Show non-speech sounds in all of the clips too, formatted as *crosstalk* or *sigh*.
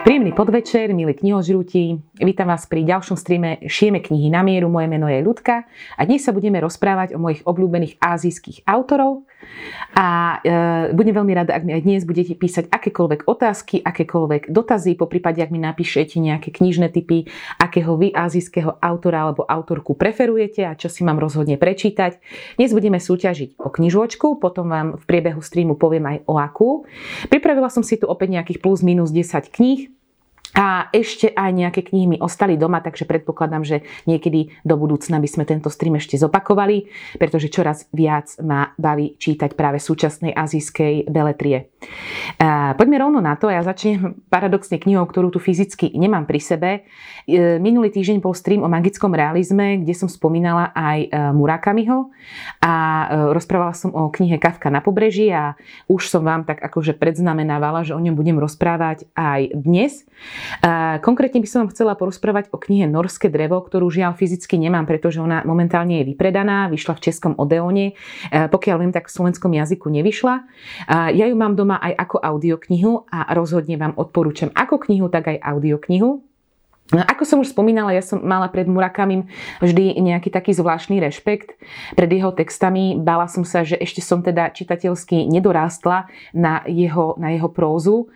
Príjemný podvečer, milí knihožrúti. Vítam vás pri ďalšom streame Šieme knihy na mieru. Moje meno je Ľudka a dnes sa budeme rozprávať o mojich obľúbených azijských autorov. A e, budem veľmi rada, ak mi aj dnes budete písať akékoľvek otázky, akékoľvek dotazy, po prípade, ak mi napíšete nejaké knižné typy, akého vy azijského autora alebo autorku preferujete a čo si mám rozhodne prečítať. Dnes budeme súťažiť o knižočku, potom vám v priebehu streamu poviem aj o akú. Pripravila som si tu opäť nejakých plus minus 10 kníh, a ešte aj nejaké knihy mi ostali doma, takže predpokladám, že niekedy do budúcna by sme tento stream ešte zopakovali, pretože čoraz viac ma baví čítať práve súčasnej azijskej beletrie. Poďme rovno na to, ja začnem paradoxne knihou, ktorú tu fyzicky nemám pri sebe. E, minulý týždeň bol stream o magickom realizme, kde som spomínala aj e, Murakamiho a e, rozprávala som o knihe Kafka na pobreží a už som vám tak akože predznamenávala, že o ňom budem rozprávať aj dnes. Konkrétne by som vám chcela porozprávať o knihe Norské drevo, ktorú žiaľ fyzicky nemám, pretože ona momentálne je vypredaná, vyšla v českom Odeone. Pokiaľ viem, tak v slovenskom jazyku nevyšla. Ja ju mám doma aj ako audioknihu a rozhodne vám odporúčam ako knihu, tak aj audioknihu. No, ako som už spomínala, ja som mala pred Murakamim vždy nejaký taký zvláštny rešpekt pred jeho textami. Bála som sa, že ešte som teda čitateľsky nedorástla na jeho, na jeho prózu,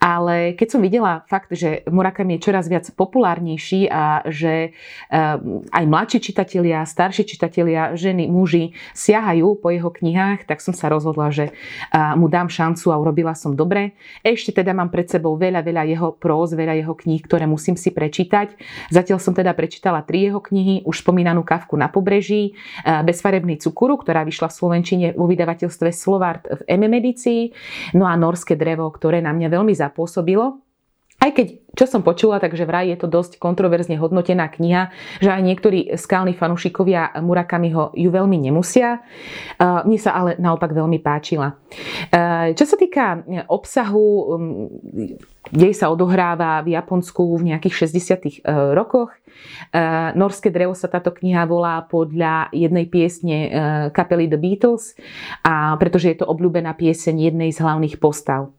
ale keď som videla fakt, že Murakami je čoraz viac populárnejší a že eh, aj mladší čitatelia, starší čitatelia, ženy, muži siahajú po jeho knihách, tak som sa rozhodla, že eh, mu dám šancu a urobila som dobre. Ešte teda mám pred sebou veľa, veľa jeho próz, veľa jeho kníh, ktoré musím si prečítať čítať. Zatiaľ som teda prečítala tri jeho knihy, už spomínanú Kavku na pobreží, e, Bezfarebný cukuru, ktorá vyšla v Slovenčine vo vydavateľstve Slovart v M Medicii, no a Norské drevo, ktoré na mňa veľmi zapôsobilo. Aj keď, čo som počula, takže vraj je to dosť kontroverzne hodnotená kniha, že aj niektorí skalní fanúšikovia Murakamiho ju veľmi nemusia. Mne sa ale naopak veľmi páčila. Čo sa týka obsahu, dej sa odohráva v Japonsku v nejakých 60. E, rokoch. Norské drevo sa táto kniha volá podľa jednej piesne e, kapely The Beatles, a pretože je to obľúbená pieseň jednej z hlavných postav.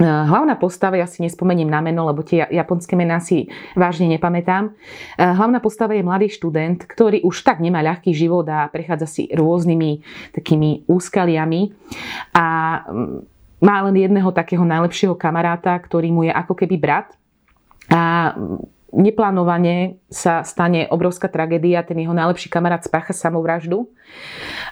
Eh, hlavná postava, ja si nespomeniem na meno, lebo tie japonské mená si vážne nepamätám. Eh, hlavná postava je mladý študent, ktorý už tak nemá ľahký život a prechádza si rôznymi takými úskaliami. A mm, má len jedného takého najlepšieho kamaráta, ktorý mu je ako keby brat. A mm, neplánovane sa stane obrovská tragédia, ten jeho najlepší kamarát spácha samovraždu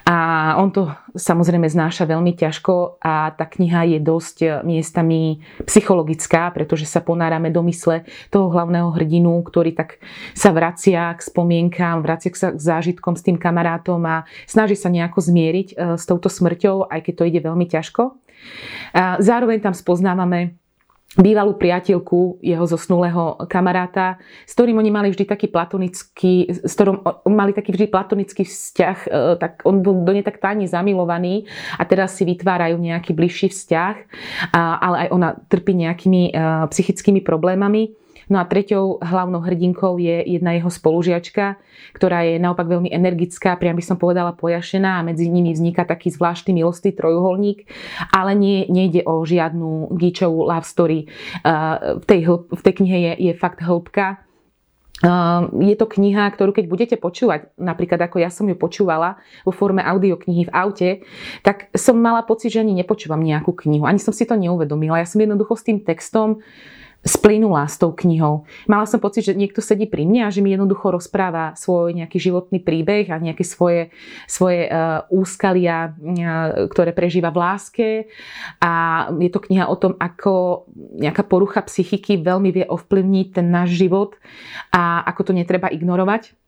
a on to samozrejme znáša veľmi ťažko a tá kniha je dosť miestami psychologická, pretože sa ponárame do mysle toho hlavného hrdinu, ktorý tak sa vracia k spomienkám, vracia sa k zážitkom s tým kamarátom a snaží sa nejako zmieriť e, s touto smrťou, aj keď to ide veľmi ťažko. A zároveň tam spoznávame bývalú priateľku jeho zosnulého kamaráta, s ktorým oni mali vždy taký platonický, s ktorom mali taký vždy platonický vzťah, e, tak on bol do nej tak tajne zamilovaný a teraz si vytvárajú nejaký bližší vzťah, ale aj ona trpí nejakými e, psychickými problémami. No a treťou hlavnou hrdinkou je jedna jeho spolužiačka, ktorá je naopak veľmi energická, priam by som povedala pojašená a medzi nimi vzniká taký zvláštny milostný trojuholník, ale nie, nejde o žiadnu gíčovú love story. V tej, v tej knihe je, je fakt hĺbka. Je to kniha, ktorú keď budete počúvať, napríklad ako ja som ju počúvala vo forme audioknihy v aute, tak som mala pocit, že ani nepočúvam nejakú knihu. Ani som si to neuvedomila. Ja som jednoducho s tým textom splynula s tou knihou. Mala som pocit, že niekto sedí pri mne a že mi jednoducho rozpráva svoj nejaký životný príbeh a nejaké svoje, svoje uh, úskalia, uh, ktoré prežíva v láske. A je to kniha o tom, ako nejaká porucha psychiky veľmi vie ovplyvniť ten náš život a ako to netreba ignorovať.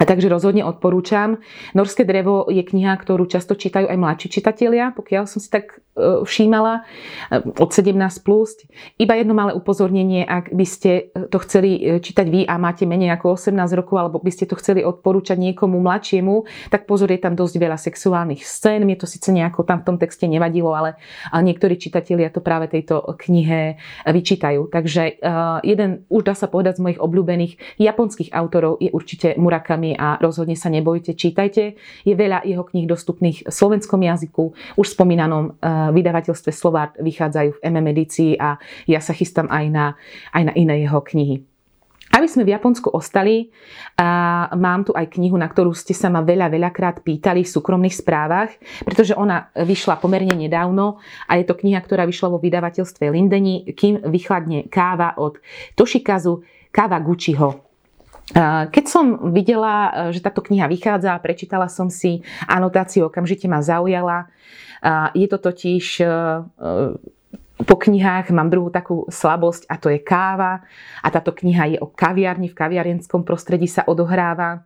A takže rozhodne odporúčam. Norské drevo je kniha, ktorú často čítajú aj mladší čitatelia, pokiaľ som si tak e, všímala, e, od 17+. Plus. Iba jedno malé upozornenie, ak by ste to chceli e, čítať vy a máte menej ako 18 rokov, alebo by ste to chceli odporúčať niekomu mladšiemu, tak pozor, je tam dosť veľa sexuálnych scén. Mne to síce nejako tam v tom texte nevadilo, ale, ale niektorí čitatelia to práve tejto knihe vyčítajú. Takže jeden, už dá sa povedať z mojich obľúbených japonských autorov je určite Murakami a rozhodne sa nebojte, čítajte. Je veľa jeho kníh dostupných v slovenskom jazyku. Už spomínanom vydavateľstve Slovár vychádzajú v MM edícii a ja sa chystám aj na, aj na iné jeho knihy. Aby sme v Japonsku ostali, a mám tu aj knihu, na ktorú ste sa ma veľa, veľakrát pýtali v súkromných správach, pretože ona vyšla pomerne nedávno a je to kniha, ktorá vyšla vo vydavateľstve Lindeni, kým vychladne káva od Toshikazu Kawaguchiho. Keď som videla, že táto kniha vychádza, prečítala som si anotáciu, okamžite ma zaujala. Je to totiž po knihách mám druhú takú slabosť a to je káva. A táto kniha je o kaviarni, v kaviarenskom prostredí sa odohráva.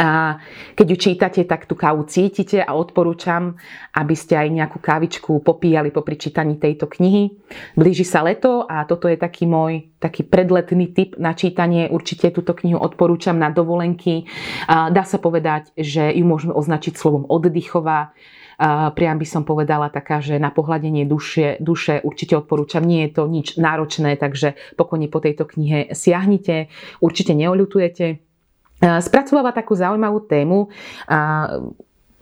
A keď ju čítate, tak tú kávu cítite a odporúčam, aby ste aj nejakú kávičku popíjali po čítaní tejto knihy. Blíži sa leto a toto je taký môj taký predletný tip na čítanie. Určite túto knihu odporúčam na dovolenky. Dá sa povedať, že ju môžeme označiť slovom oddychová priam by som povedala taká, že na pohľadenie duše, duše určite odporúčam. Nie je to nič náročné, takže pokojne po tejto knihe siahnite. Určite neoľutujete. Spracováva takú zaujímavú tému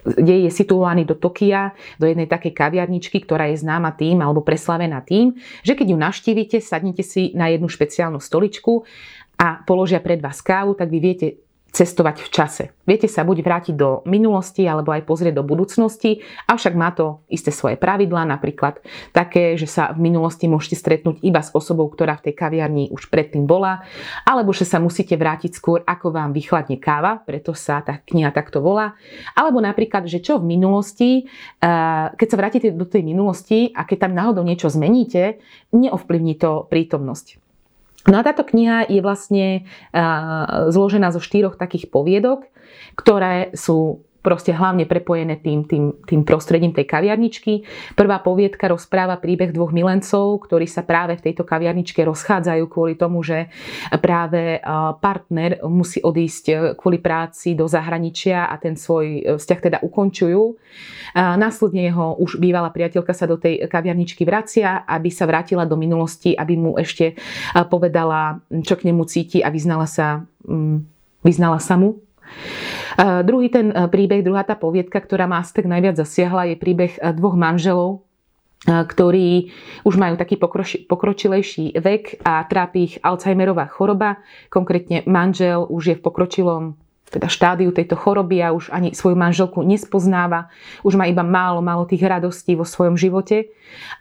kde je situovaný do Tokia, do jednej takej kaviarničky, ktorá je známa tým alebo preslavená tým, že keď ju navštívite, sadnite si na jednu špeciálnu stoličku a položia pred vás kávu, tak vy viete cestovať v čase. Viete sa buď vrátiť do minulosti alebo aj pozrieť do budúcnosti, avšak má to isté svoje pravidlá, napríklad také, že sa v minulosti môžete stretnúť iba s osobou, ktorá v tej kaviarni už predtým bola, alebo že sa musíte vrátiť skôr, ako vám vychladne káva, preto sa tá kniha takto volá, alebo napríklad, že čo v minulosti, eh, keď sa vrátite do tej minulosti a keď tam náhodou niečo zmeníte, neovplyvní to prítomnosť. No a táto kniha je vlastne zložená zo štyroch takých poviedok, ktoré sú proste hlavne prepojené tým, tým, tým prostredím tej kaviarničky. Prvá poviedka rozpráva príbeh dvoch milencov, ktorí sa práve v tejto kaviarničke rozchádzajú kvôli tomu, že práve partner musí odísť kvôli práci do zahraničia a ten svoj e, vzťah teda ukončujú. Následne jeho už bývalá priateľka sa do tej kaviarničky vracia, aby sa vrátila do minulosti, aby mu ešte povedala, čo k nemu cíti a vyznala sa, vyznala sa mu Druhý ten e, príbeh, druhá tá poviedka, ktorá ma tak najviac zasiahla, je príbeh e, dvoch manželov, e, ktorí už majú taký pokroči, pokročilejší vek a trápi ich Alzheimerová choroba. Konkrétne manžel už je v pokročilom teda štádiu tejto choroby a už ani svoju manželku nespoznáva, už má iba málo, málo tých radostí vo svojom živote.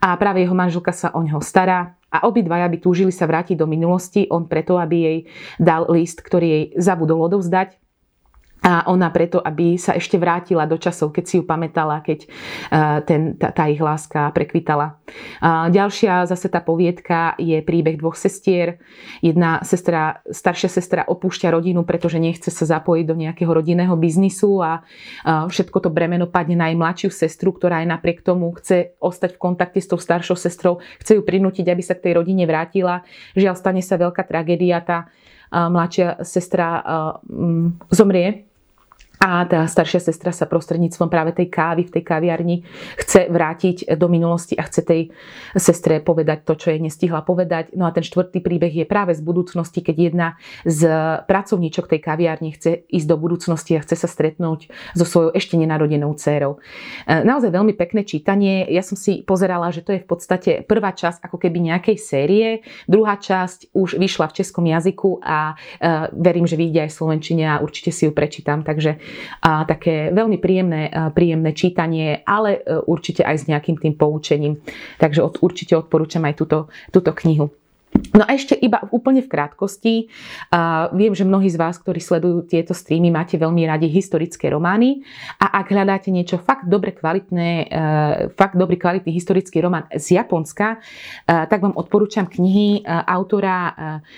A práve jeho manželka sa o neho stará. A obidvaja by túžili sa vrátiť do minulosti, on preto, aby jej dal list, ktorý jej zabudol odovzdať a ona preto, aby sa ešte vrátila do časov, keď si ju pamätala, keď e, ten, tá, tá ich láska prekvitala. A ďalšia zase tá poviedka je príbeh dvoch sestier. Jedna sestra, staršia sestra opúšťa rodinu, pretože nechce sa zapojiť do nejakého rodinného biznisu a všetko to bremeno padne na jej mladšiu sestru, ktorá aj napriek tomu chce ostať v kontakte s tou staršou sestrou, chce ju prinútiť, aby sa k tej rodine vrátila. Žiaľ, stane sa veľká tragédia, tá mladšia sestra zomrie a tá staršia sestra sa prostredníctvom práve tej kávy v tej kaviarni chce vrátiť do minulosti a chce tej sestre povedať to, čo jej nestihla povedať. No a ten štvrtý príbeh je práve z budúcnosti, keď jedna z pracovníčok tej kaviarni chce ísť do budúcnosti a chce sa stretnúť so svojou ešte nenarodenou dcérou. E, naozaj veľmi pekné čítanie. Ja som si pozerala, že to je v podstate prvá časť ako keby nejakej série. Druhá časť už vyšla v českom jazyku a e, verím, že vyjde aj v slovenčine a určite si ju prečítam. Takže a také veľmi príjemné, príjemné čítanie, ale e, určite aj s nejakým tým poučením. Takže od, určite odporúčam aj túto, túto knihu. No a ešte iba úplne v krátkosti, uh, viem, že mnohí z vás, ktorí sledujú tieto streamy, máte veľmi radi historické romány a ak hľadáte niečo fakt dobre kvalitné, uh, fakt dobrý kvalitný historický román z Japonska, uh, tak vám odporúčam knihy uh, autora uh,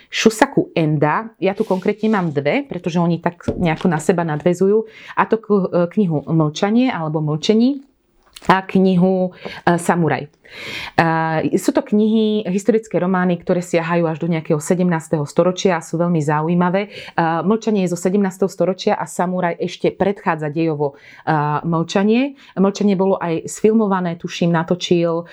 Shusaku Enda. Ja tu konkrétne mám dve, pretože oni tak nejako na seba nadvezujú. A to knihu Mlčanie alebo Mlčení a knihu Samuraj. Sú to knihy, historické romány, ktoré siahajú až do nejakého 17. storočia a sú veľmi zaujímavé. Mlčanie je zo 17. storočia a Samuraj ešte predchádza dejovo Mlčanie. Mlčanie bolo aj sfilmované, tuším, natočil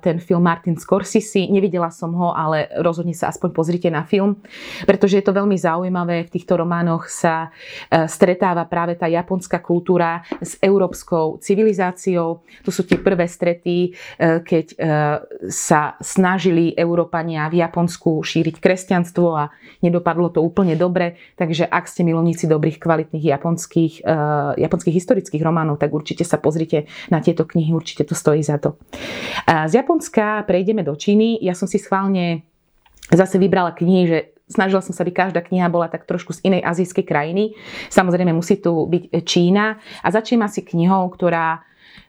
ten film Martin Scorsese. Nevidela som ho, ale rozhodne sa aspoň pozrite na film, pretože je to veľmi zaujímavé. V týchto románoch sa stretáva práve tá japonská kultúra s európskou civilizáciou. Tu sú tie prvé strety, keď e, sa snažili Európania v Japonsku šíriť kresťanstvo a nedopadlo to úplne dobre. Takže ak ste milovníci dobrých, kvalitných japonských, e, japonských historických románov, tak určite sa pozrite na tieto knihy, určite to stojí za to. Z Japonska prejdeme do Číny. Ja som si schválne zase vybrala knihy, že snažila som sa, aby každá kniha bola tak trošku z inej azijskej krajiny. Samozrejme musí tu byť Čína a začnem asi knihou, ktorá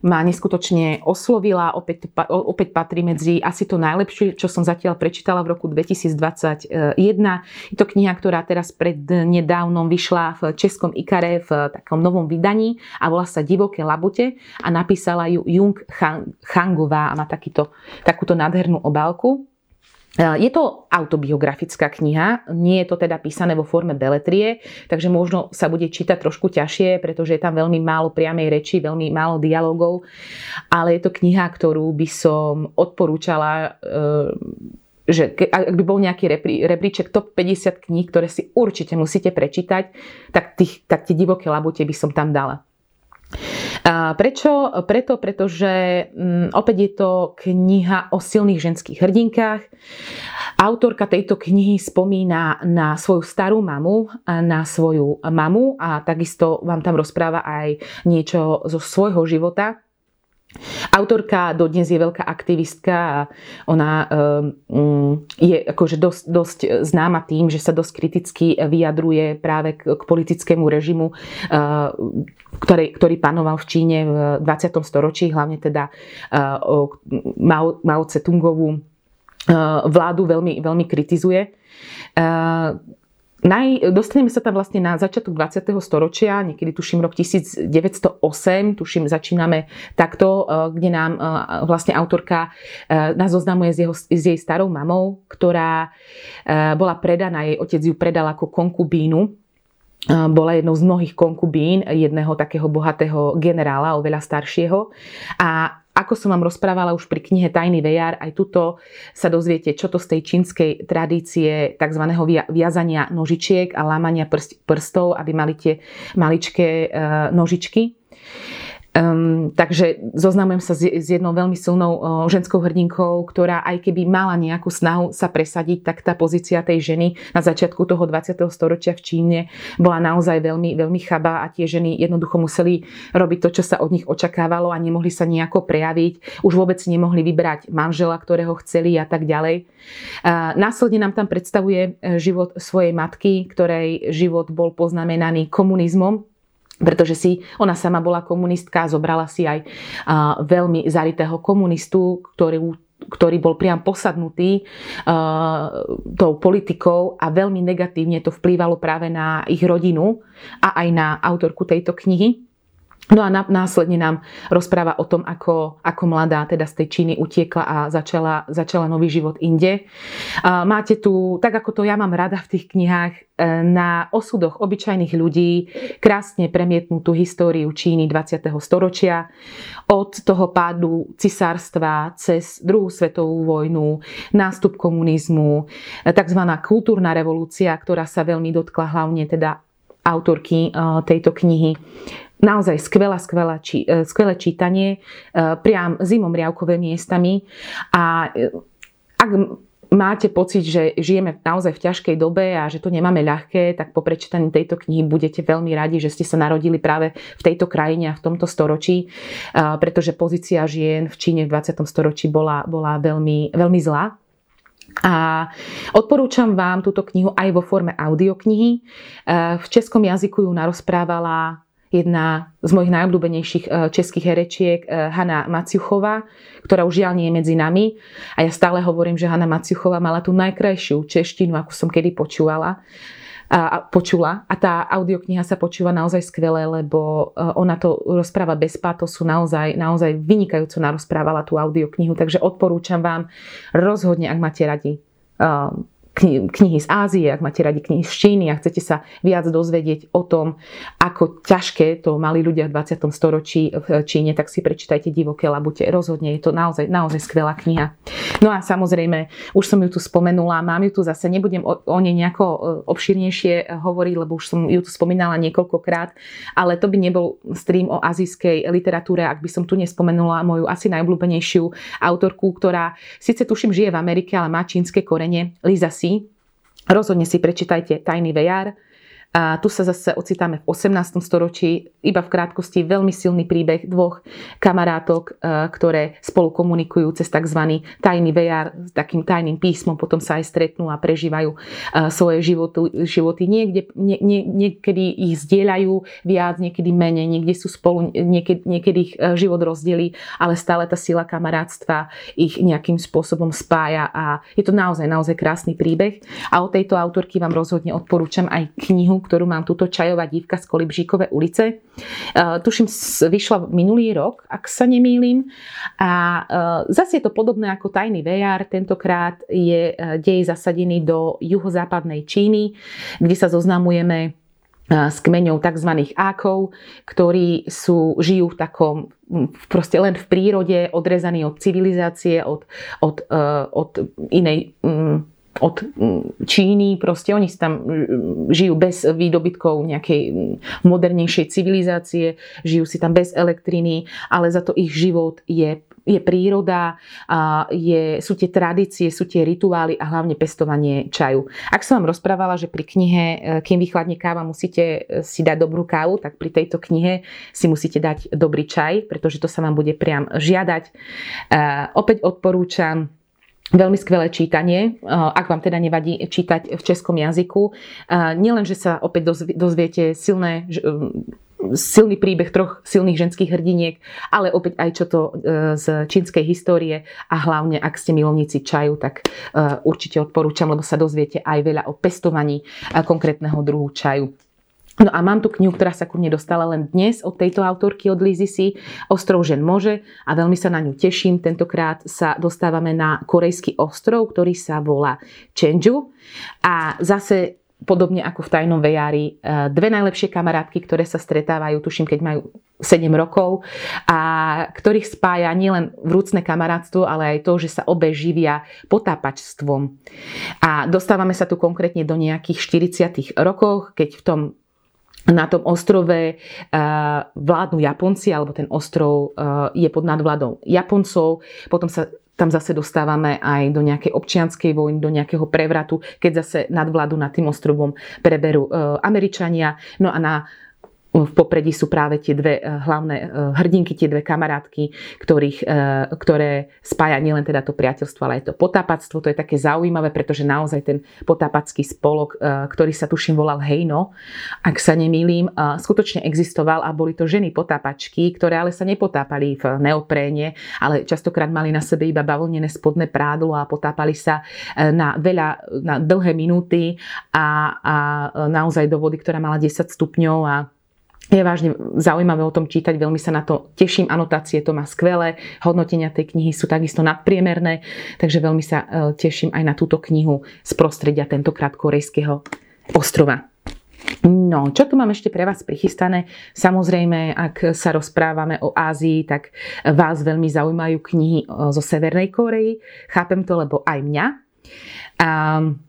ma neskutočne oslovila. Opäť, opäť patrí medzi asi to najlepšie, čo som zatiaľ prečítala v roku 2021. Je to kniha, ktorá teraz pred nedávnom vyšla v Českom Ikare v takom novom vydaní a volá sa Divoké labute a napísala ju Jung Changová a má takýto, takúto nádhernú obálku. Je to autobiografická kniha, nie je to teda písané vo forme beletrie, takže možno sa bude čítať trošku ťažšie, pretože je tam veľmi málo priamej reči, veľmi málo dialogov, ale je to kniha, ktorú by som odporúčala e, že ak by bol nejaký rebríček top 50 kníh, ktoré si určite musíte prečítať, tak, tých, tak tie divoké labute by som tam dala. Prečo? Preto, pretože mm, opäť je to kniha o silných ženských hrdinkách. Autorka tejto knihy spomína na svoju starú mamu, na svoju mamu a takisto vám tam rozpráva aj niečo zo svojho života. Autorka dodnes je veľká aktivistka a ona um, je akože dosť, dosť známa tým, že sa dosť kriticky vyjadruje práve k, politickému režimu, uh, ktorý, ktorý panoval v Číne v 20. storočí, hlavne teda uh, Mao, Mao Tse-tungovú vládu veľmi, veľmi kritizuje. Naj, dostaneme sa tam vlastne na začiatok 20. storočia, niekedy tuším rok 1908, tuším začíname takto, eh, kde nám eh, vlastne autorka eh, nás zoznamuje s, jeho, s jej starou mamou, ktorá bola predaná, jej otec ju predal ako konkubínu bola jednou z mnohých konkubín jedného takého bohatého generála, oveľa staršieho. A ako som vám rozprávala už pri knihe Tajný vejar, aj tuto sa dozviete, čo to z tej čínskej tradície tzv. viazania nožičiek a lámania prstov, aby mali tie maličké e, nožičky. Um, takže zoznamujem sa s, s jednou veľmi silnou uh, ženskou hrdinkou, ktorá aj keby mala nejakú snahu sa presadiť, tak tá pozícia tej ženy na začiatku toho 20. storočia v Číne bola naozaj veľmi, veľmi chabá a tie ženy jednoducho museli robiť to, čo sa od nich očakávalo a nemohli sa nejako prejaviť. Už vôbec nemohli vybrať manžela, ktorého chceli a tak ďalej. Uh, následne nám tam predstavuje uh, život svojej matky, ktorej život bol poznamenaný komunizmom, pretože si ona sama bola komunistka, zobrala si aj veľmi zaritého komunistu, ktorý ktorý bol priam posadnutý uh, tou politikou a veľmi negatívne to vplývalo práve na ich rodinu a aj na autorku tejto knihy. No a následne nám rozpráva o tom, ako, ako mladá teda z tej Číny utiekla a začala, začala nový život inde. Máte tu, tak ako to ja mám rada v tých knihách, e, na osudoch obyčajných ľudí krásne premietnutú históriu Číny 20. storočia. Od toho pádu cisárstva cez druhú svetovú vojnu, nástup komunizmu, tzv. kultúrna revolúcia, ktorá sa veľmi dotkla hlavne teda autorky e, tejto knihy naozaj skvelá, skvelá, či, e, skvelé čítanie, e, priam zimom riavkové miestami a e, ak máte pocit, že žijeme naozaj v ťažkej dobe a že to nemáme ľahké, tak po prečítaní tejto knihy budete veľmi radi, že ste sa narodili práve v tejto krajine a v tomto storočí, pretože pozícia žien v Číne v 20. storočí bola, bola veľmi, veľmi zlá. A odporúčam vám túto knihu aj vo forme audioknihy. V českom jazyku ju narozprávala jedna z mojich najobľúbenejších e, českých herečiek, e, Hanna Maciuchová, ktorá už žiaľ nie je medzi nami. A ja stále hovorím, že Hanna Maciuchová mala tú najkrajšiu češtinu, akú som kedy počúvala. a počula. A tá audiokniha sa počúva naozaj skvelé, lebo e, ona to rozpráva bez pátosu, naozaj, naozaj vynikajúco narozprávala tú audioknihu, takže odporúčam vám rozhodne, ak máte radi knihy z Ázie, ak máte radi knihy z Číny a chcete sa viac dozvedieť o tom, ako ťažké to mali ľudia v 20. storočí v Číne, tak si prečítajte Divoké labute. Rozhodne je to naozaj, naozaj skvelá kniha. No a samozrejme, už som ju tu spomenula, mám ju tu zase, nebudem o, o nej nejako e, obširnejšie hovoriť, lebo už som ju tu spomínala niekoľkokrát, ale to by nebol stream o azijskej literatúre, ak by som tu nespomenula moju asi najobľúbenejšiu autorku, ktorá síce tuším žije v Amerike, ale má čínske korene, Lisa Si Rozhodne si prečítajte Tajný VR. A tu sa zase ocitáme v 18. storočí, iba v krátkosti veľmi silný príbeh dvoch kamarátok, e, ktoré spolu komunikujú cez tzv. tajný VR, s takým tajným písmom, potom sa aj stretnú a prežívajú e, svoje životy. životy. Niekde, nie, nie, niekedy ich zdieľajú viac, niekedy menej, niekde sú spolu, niekedy, niekedy ich e, život rozdelí, ale stále tá sila kamarátstva ich nejakým spôsobom spája a je to naozaj, naozaj krásny príbeh. A o tejto autorky vám rozhodne odporúčam aj knihu, ktorú mám túto čajová dívka z Kolibžíkové ulice. Uh, tuším, vyšla minulý rok, ak sa nemýlim. A uh, zase je to podobné ako Tajný VR. Tentokrát je uh, dej zasadený do juhozápadnej Číny, kde sa zoznamujeme s kmeňou tzv. ákov, ktorí sú, žijú v takom proste len v prírode, odrezaní od civilizácie, od, od, od inej od mm, Číny, proste oni tam mm, žijú bez výdobytkov nejakej mm, modernejšej civilizácie, žijú si tam bez elektriny, ale za to ich život je je príroda, je, sú tie tradície, sú tie rituály a hlavne pestovanie čaju. Ak som vám rozprávala, že pri knihe e, Kým vychladne káva musíte e, si dať dobrú kávu, tak pri tejto knihe si musíte dať dobrý čaj, pretože to sa vám bude priam žiadať. E, opäť odporúčam Veľmi skvelé čítanie, eh, ak vám teda nevadí čítať v českom jazyku. Eh, nielen, že sa opäť dozviete silné, eh, silný príbeh troch silných ženských hrdiniek, ale opäť aj čo to z čínskej histórie a hlavne ak ste milovníci čaju, tak určite odporúčam, lebo sa dozviete aj veľa o pestovaní konkrétneho druhu čaju. No a mám tu knihu, ktorá sa ku mne dostala len dnes od tejto autorky, od Lizy Si, Ostrov žen môže a veľmi sa na ňu teším. Tentokrát sa dostávame na korejský ostrov, ktorý sa volá Cheonju a zase podobne ako v tajnom vejári, e, dve najlepšie kamarátky, ktoré sa stretávajú, tuším, keď majú 7 rokov a ktorých spája nielen vrúcne kamarátstvo, ale aj to, že sa obe živia potápačstvom. A dostávame sa tu konkrétne do nejakých 40 rokov, keď v tom na tom ostrove uh, vládnu Japonci, alebo ten ostrov uh, je pod nadvládou Japoncov. Potom sa tam zase dostávame aj do nejakej občianskej vojny, do nejakého prevratu, keď zase nadvládu nad tým ostrovom preberú uh, Američania. No a na v popredí sú práve tie dve eh, hlavné eh, hrdinky, tie dve kamarátky, ktorých, eh, ktoré spája nielen teda to priateľstvo, ale aj to potápactvo. To je také zaujímavé, pretože naozaj ten potápacký spolok, ktorý sa tuším volal Hejno, ak sa nemýlim, skutočne existoval a boli to ženy potápačky, ktoré ale sa nepotápali v neopréne, ale častokrát mali na sebe iba bavlnené spodné prádlo a potápali sa na veľa, na dlhé minúty a, a naozaj do vody, ktorá mala 10 stupňov a je vážne zaujímavé o tom čítať, veľmi sa na to teším, anotácie to má skvelé, hodnotenia tej knihy sú takisto nadpriemerné, takže veľmi sa e, teším aj na túto knihu z prostredia tentokrát korejského ostrova. No, čo tu mám ešte pre vás prichystané? Samozrejme, ak sa rozprávame o Ázii, tak vás veľmi zaujímajú knihy e, zo Severnej Koreji. Chápem to, lebo aj mňa. Um,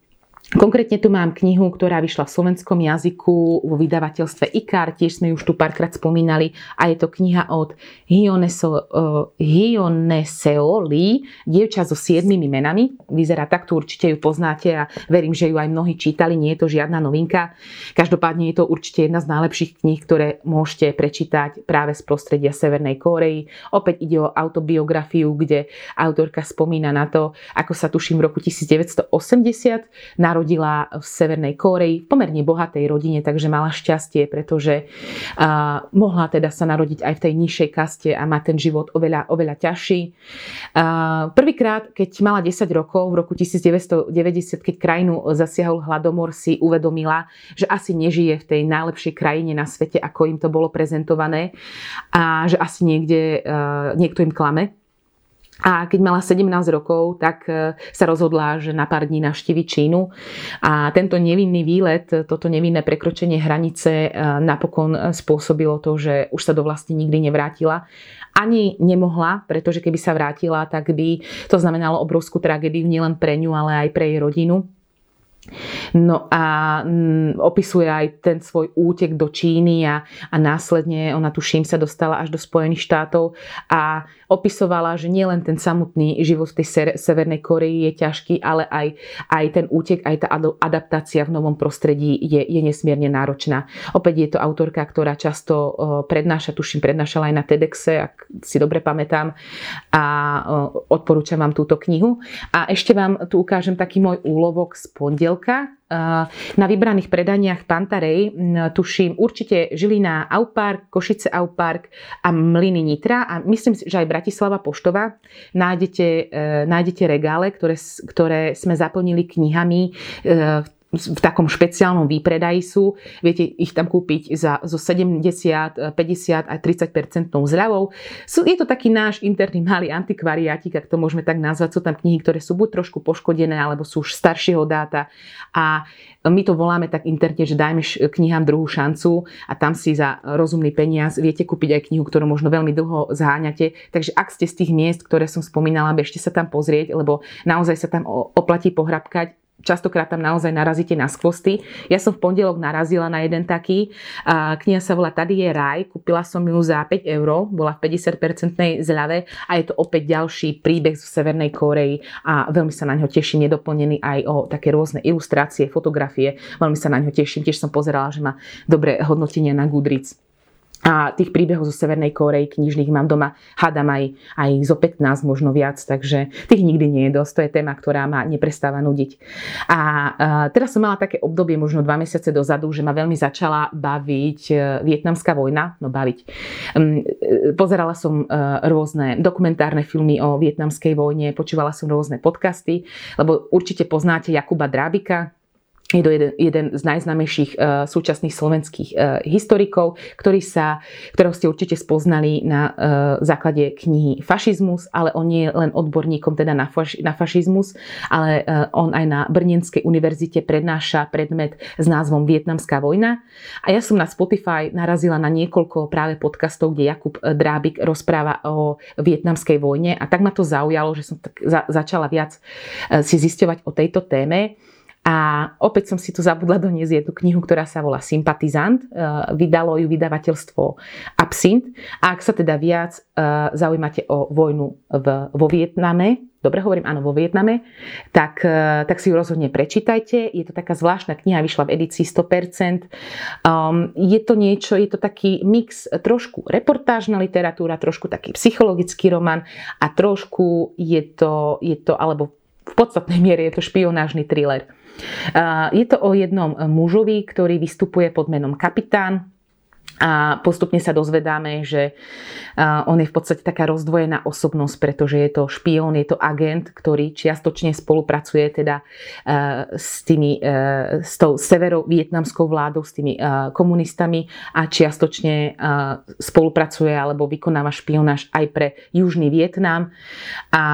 Konkrétne tu mám knihu, ktorá vyšla v slovenskom jazyku vo vydavateľstve IKAR, tiež sme ju už tu párkrát spomínali a je to kniha od Hioneso, uh, Hioneseoli, dievča so siedmými menami. Vyzerá takto, určite ju poznáte a verím, že ju aj mnohí čítali, nie je to žiadna novinka. Každopádne je to určite jedna z najlepších kníh, ktoré môžete prečítať práve z prostredia Severnej Kórei. Opäť ide o autobiografiu, kde autorka spomína na to, ako sa tuším v roku 1980 narodila narodila v Severnej Kóreji, v pomerne bohatej rodine, takže mala šťastie, pretože uh, mohla teda sa narodiť aj v tej nižšej kaste a mať ten život oveľa, oveľa ťažší. Uh, prvýkrát, keď mala 10 rokov, v roku 1990, keď krajinu zasiahol hladomor, si uvedomila, že asi nežije v tej najlepšej krajine na svete, ako im to bolo prezentované a že asi niekde uh, niekto im klame a keď mala 17 rokov, tak e, sa rozhodla, že na pár dní navštívi Čínu. A tento nevinný výlet, toto nevinné prekročenie hranice e, napokon spôsobilo to, že už sa do vlasti nikdy nevrátila. Ani nemohla, pretože keby sa vrátila, tak by to znamenalo obrovskú tragédiu nielen pre ňu, ale aj pre jej rodinu. No a mm, opisuje aj ten svoj útek do Číny a, a následne ona tuším sa dostala až do Spojených štátov a opisovala, že nielen ten samotný život v tej Severnej Koreji je ťažký, ale aj, aj ten útek, aj tá adaptácia v novom prostredí je, je nesmierne náročná. Opäť je to autorka, ktorá často prednáša, tuším, prednášala aj na TEDxe, ak si dobre pamätám a odporúčam vám túto knihu. A ešte vám tu ukážem taký môj úlovok z pondelka pondelka na vybraných predaniach Pantarej, tuším určite Žilina Aupark, Košice Aupark a Mliny Nitra. A myslím si, že aj Bratislava Poštova nájdete, e, nájdete regále, ktoré, ktoré sme zaplnili knihami v e, v takom špeciálnom výpredaji sú. Viete ich tam kúpiť za, zo 70, 50 aj 30 zľavou. Sú, je to taký náš interný malý antikvariátik, ak to môžeme tak nazvať. Sú tam knihy, ktoré sú buď trošku poškodené, alebo sú už staršieho dáta. A my to voláme tak interne, že dajme knihám druhú šancu a tam si za rozumný peniaz viete kúpiť aj knihu, ktorú možno veľmi dlho zháňate. Takže ak ste z tých miest, ktoré som spomínala, bežte sa tam pozrieť, lebo naozaj sa tam oplatí pohrabkať častokrát tam naozaj narazíte na skvosty. Ja som v pondelok narazila na jeden taký. Kniha sa volá Tady je raj. Kúpila som ju za 5 eur. Bola v 50% zľave a je to opäť ďalší príbeh zo Severnej Koreji a veľmi sa na ňo teším. Nedoplnený aj o také rôzne ilustrácie, fotografie. Veľmi sa na ňo teším. Tiež som pozerala, že má dobré hodnotenia na Goodreads. A tých príbehov zo Severnej Kórey knižných mám doma, hádam aj, aj zo 15, možno viac, takže tých nikdy nie je dosť. To je téma, ktorá ma neprestáva nudiť. A, a teraz som mala také obdobie, možno dva mesiace dozadu, že ma veľmi začala baviť e, vietnamská vojna. No baviť. Um, pozerala som uh, rôzne dokumentárne filmy o vietnamskej vojne, počúvala som rôzne podcasty, lebo určite poznáte Jakuba Drábika, je to jeden, jeden z najznámejších uh, súčasných slovenských uh, historikov, ktorý sa, ktorého ste určite spoznali na uh, základe knihy Fašizmus, ale on nie je len odborníkom teda na, faš, na fašizmus, ale uh, on aj na Brnenskej univerzite prednáša predmet s názvom Vietnamská vojna. A ja som na Spotify narazila na niekoľko práve podcastov, kde Jakub Drábik rozpráva o vietnamskej vojne a tak ma to zaujalo, že som tak za, začala viac uh, si zisťovať o tejto téme. A opäť som si tu zabudla doniesť jednu knihu, ktorá sa volá Sympatizant. E, vydalo ju vydavateľstvo Absint. A ak sa teda viac e, zaujímate o vojnu v, vo Vietname, dobre hovorím, áno, vo Vietname, tak, e, tak si ju rozhodne prečítajte. Je to taká zvláštna kniha, vyšla v edícii 100%. Um, je to niečo, je to taký mix, trošku reportážna literatúra, trošku taký psychologický román a trošku je to, je to alebo v podstatnej miere je to špionážny thriller. Je to o jednom mužovi, ktorý vystupuje pod menom kapitán a postupne sa dozvedáme, že on je v podstate taká rozdvojená osobnosť, pretože je to špión, je to agent, ktorý čiastočne spolupracuje teda s, tými, s tou severovietnamskou vládou, s tými komunistami a čiastočne spolupracuje alebo vykonáva špionáž aj pre Južný Vietnam. A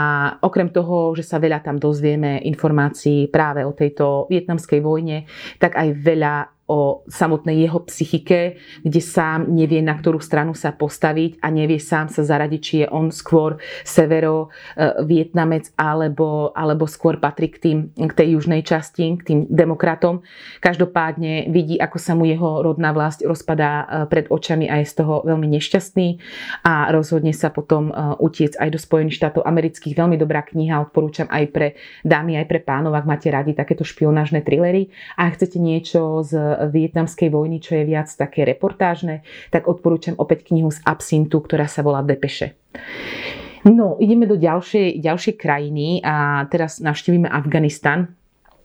okrem toho, že sa veľa tam dozvieme informácií práve o tejto vietnamskej vojne, tak aj veľa o samotnej jeho psychike, kde sám nevie, na ktorú stranu sa postaviť a nevie sám sa zaradiť, či je on skôr severo e, alebo, alebo skôr patrí k, tým, k tej južnej časti, k tým demokratom. Každopádne vidí, ako sa mu jeho rodná vlast rozpadá e, pred očami a je z toho veľmi nešťastný a rozhodne sa potom e, utiec aj do Spojených štátov amerických. Veľmi dobrá kniha, odporúčam aj pre dámy, aj pre pánov, ak máte radi takéto špionážne thrillery a chcete niečo z vietnamskej vojny, čo je viac také reportážne, tak odporúčam opäť knihu z Absintu, ktorá sa volá Depeše. No, ideme do ďalšej, ďalšej krajiny a teraz navštívime Afganistan.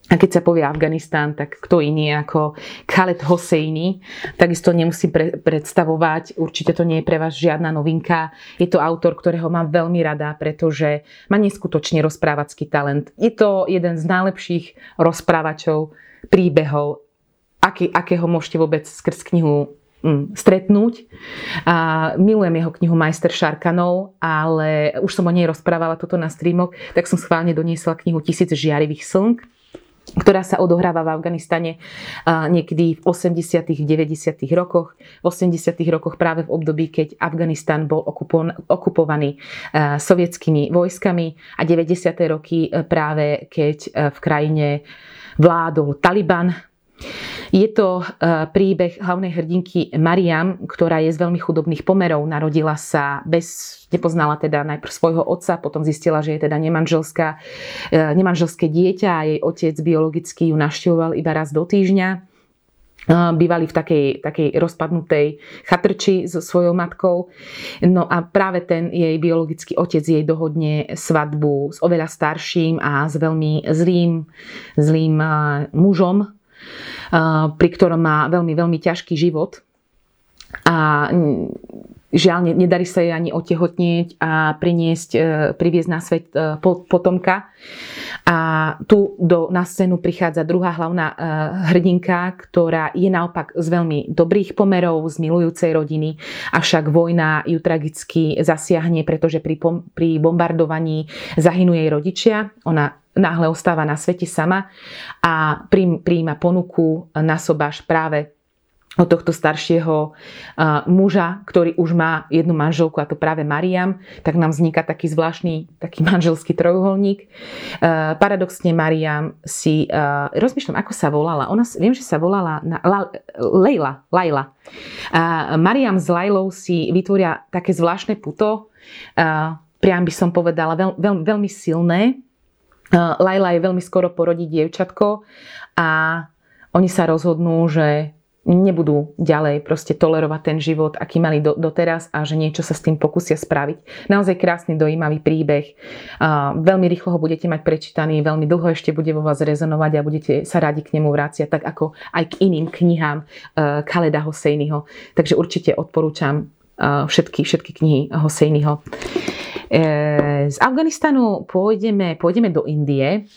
A keď sa povie Afganistán, tak kto iný ako Khaled Hosseini. Takisto nemusím pre, predstavovať, určite to nie je pre vás žiadna novinka. Je to autor, ktorého mám veľmi rada, pretože má neskutočne rozprávacký talent. Je to jeden z najlepších rozprávačov príbehov, aký, akého môžete vôbec skrz knihu mm, stretnúť. A milujem jeho knihu Majster Šarkanov, ale už som o nej rozprávala toto na streamoch, tak som schválne doniesla knihu Tisíc žiarivých slnk ktorá sa odohráva v Afganistane niekedy v 80 90 rokoch. V 80 rokoch práve v období, keď Afganistan bol okupovaný sovietskými vojskami a 90. roky e, práve keď e, v krajine vládol Taliban, je to e, príbeh hlavnej hrdinky Mariam, ktorá je z veľmi chudobných pomerov. Narodila sa bez, nepoznala teda najprv svojho otca, potom zistila, že je teda nemanželská, e, nemanželské dieťa a jej otec biologicky ju našťoval iba raz do týždňa e, bývali v takej, takej rozpadnutej chatrči so svojou matkou. No a práve ten jej biologický otec jej dohodne svadbu s oveľa starším a s veľmi zlým, zlým mužom, pri ktorom má veľmi, veľmi ťažký život. A žiaľ, nedarí sa jej ani otehotnieť a priniesť, e, priviesť na svet e, potomka. A tu do, na scénu prichádza druhá hlavná e, hrdinka, ktorá je naopak z veľmi dobrých pomerov, z milujúcej rodiny, avšak vojna ju tragicky zasiahne, pretože pri, pri bombardovaní zahynú jej rodičia. Ona náhle ostáva na svete sama a príjma ponuku na sobáš práve od tohto staršieho muža, ktorý už má jednu manželku, a to práve Mariam, tak nám vzniká taký zvláštny taký *laughs* manželský trojuholník. Paradoxne Mariam si, rozmýšľam, ako sa volala. Ona, viem, že sa volala na, La, Leila, Laila. Mariam s Lailou si vytvoria také zvláštne puto, priam by som povedala, veľ, veľ, veľmi silné, Laila je veľmi skoro porodí dievčatko a oni sa rozhodnú, že nebudú ďalej proste tolerovať ten život, aký mali do, doteraz a že niečo sa s tým pokusia spraviť. Naozaj krásny, dojímavý príbeh. A veľmi rýchlo ho budete mať prečítaný, veľmi dlho ešte bude vo vás rezonovať a budete sa radi k nemu vráciať, tak ako aj k iným knihám uh, Khaleda Hosejnyho. Takže určite odporúčam uh, všetky, všetky knihy Hosejnyho. Z Afganistanu pôjdeme, pôjdeme do Indie.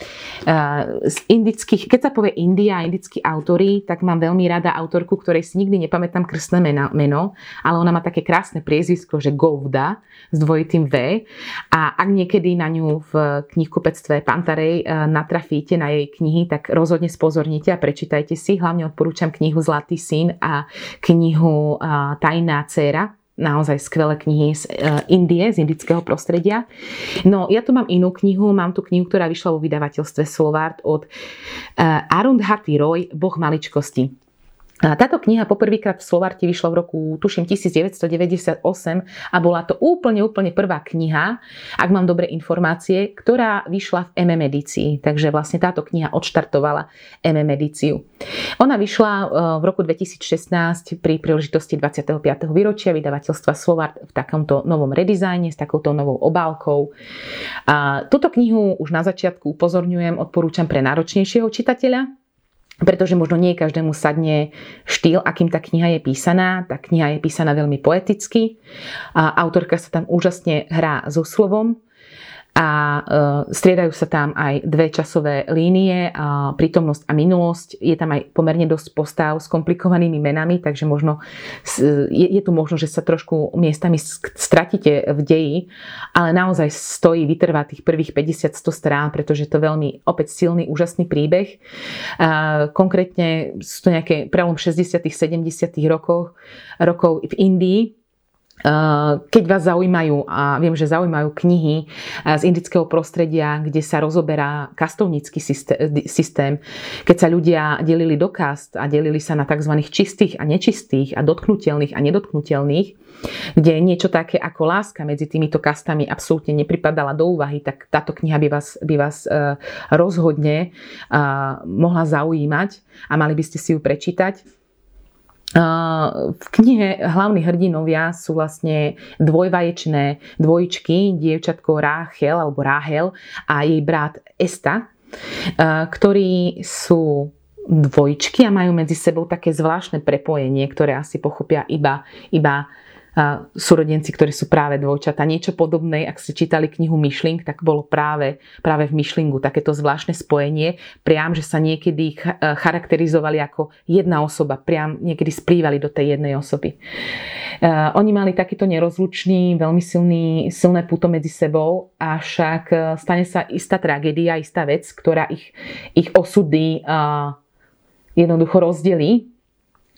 Z indických, keď sa povie India a indickí autory, tak mám veľmi rada autorku, ktorej si nikdy nepamätám krstné meno, ale ona má také krásne priezvisko, že Govda s dvojitým V. A ak niekedy na ňu v knihkupectve Pantarej natrafíte na jej knihy, tak rozhodne spozornite a prečítajte si. Hlavne odporúčam knihu Zlatý syn a knihu Tajná dcéra naozaj skvelé knihy z eh, Indie, z indického prostredia. No, ja tu mám inú knihu, mám tu knihu, ktorá vyšla vo vydavateľstve Slovart od eh, Arundhati Roy, Boh maličkosti. Táto kniha poprvýkrát v Slovarte vyšla v roku, tuším, 1998 a bola to úplne, úplne prvá kniha, ak mám dobré informácie, ktorá vyšla v MM edícii. Takže vlastne táto kniha odštartovala MM edíciu. Ona vyšla e, v roku 2016 pri príležitosti 25. výročia vydavateľstva Slovart v takomto novom redizajne, s takouto novou obálkou. A túto knihu už na začiatku upozorňujem, odporúčam pre náročnejšieho čitateľa, pretože možno nie každému sadne štýl, akým tá kniha je písaná. Tá kniha je písaná veľmi poeticky. Autorka sa tam úžasne hrá so slovom a e, striedajú sa tam aj dve časové línie, a prítomnosť a minulosť. Je tam aj pomerne dosť postav s komplikovanými menami, takže možno je, je tu možno, že sa trošku miestami stratíte v deji, ale naozaj stojí vytrvať tých prvých 50-100 strán, pretože to je veľmi opäť silný, úžasný príbeh. A konkrétne sú to nejaké prelom 60 70 rokov, rokov v Indii, keď vás zaujímajú, a viem, že zaujímajú knihy eh, z indického prostredia, kde sa rozoberá kastovnícky systém, keď sa ľudia delili do kast a delili sa na tzv. čistých a nečistých a dotknutelných a nedotknutelných, kde niečo také ako láska medzi týmito kastami absolútne nepripadala do úvahy, tak táto kniha by vás, by vás eh, rozhodne mohla zaujímať a mali by ste si ju prečítať. V knihe hlavní hrdinovia sú vlastne dvojvaječné dvojčky, dievčatko Ráchel alebo Ráhel a jej brat Esta. ktorí sú dvojčky a majú medzi sebou také zvláštne prepojenie, ktoré asi pochopia iba, iba súrodenci, ktorí sú práve dvojčata. Niečo podobné, ak ste čítali knihu Myšling, tak bolo práve, práve v Myšlingu takéto zvláštne spojenie, priam, že sa niekedy charakterizovali ako jedna osoba, priam niekedy splývali do tej jednej osoby. Uh, oni mali takýto nerozlučný, veľmi silný, silné puto medzi sebou, avšak uh, stane sa istá tragédia, istá vec, ktorá ich, ich osudy jednoducho rozdelí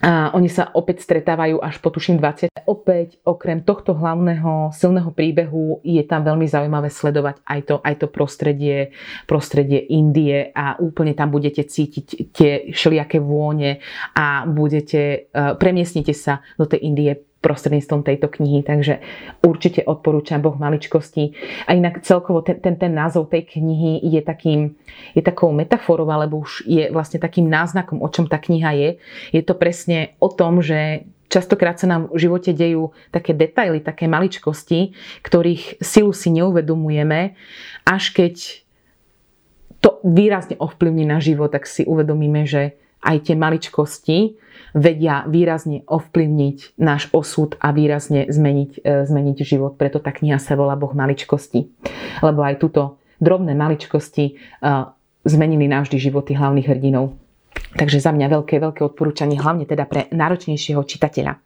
a oni sa opäť stretávajú až po tuším 20. Opäť, okrem tohto hlavného silného príbehu, je tam veľmi zaujímavé sledovať aj to, aj to prostredie, prostredie Indie a úplne tam budete cítiť tie všelijaké vône a budete, uh, premiestnite sa do tej Indie prostredníctvom tejto knihy, takže určite odporúčam Boh maličkosti. A inak celkovo ten, ten, ten názov tej knihy je, takým, je takou metaforou, alebo už je vlastne takým náznakom, o čom tá kniha je. Je to presne o tom, že častokrát sa nám v živote dejú také detaily, také maličkosti, ktorých silu si neuvedomujeme, až keď to výrazne ovplyvní na život, tak si uvedomíme, že aj tie maličkosti vedia výrazne ovplyvniť náš osud a výrazne zmeniť, e, zmeniť život. Preto tá kniha sa volá Boh maličkosti. Lebo aj túto drobné maličkosti e, zmenili navždy životy hlavných hrdinov. Takže za mňa veľké, veľké odporúčanie, hlavne teda pre náročnejšieho čitateľa.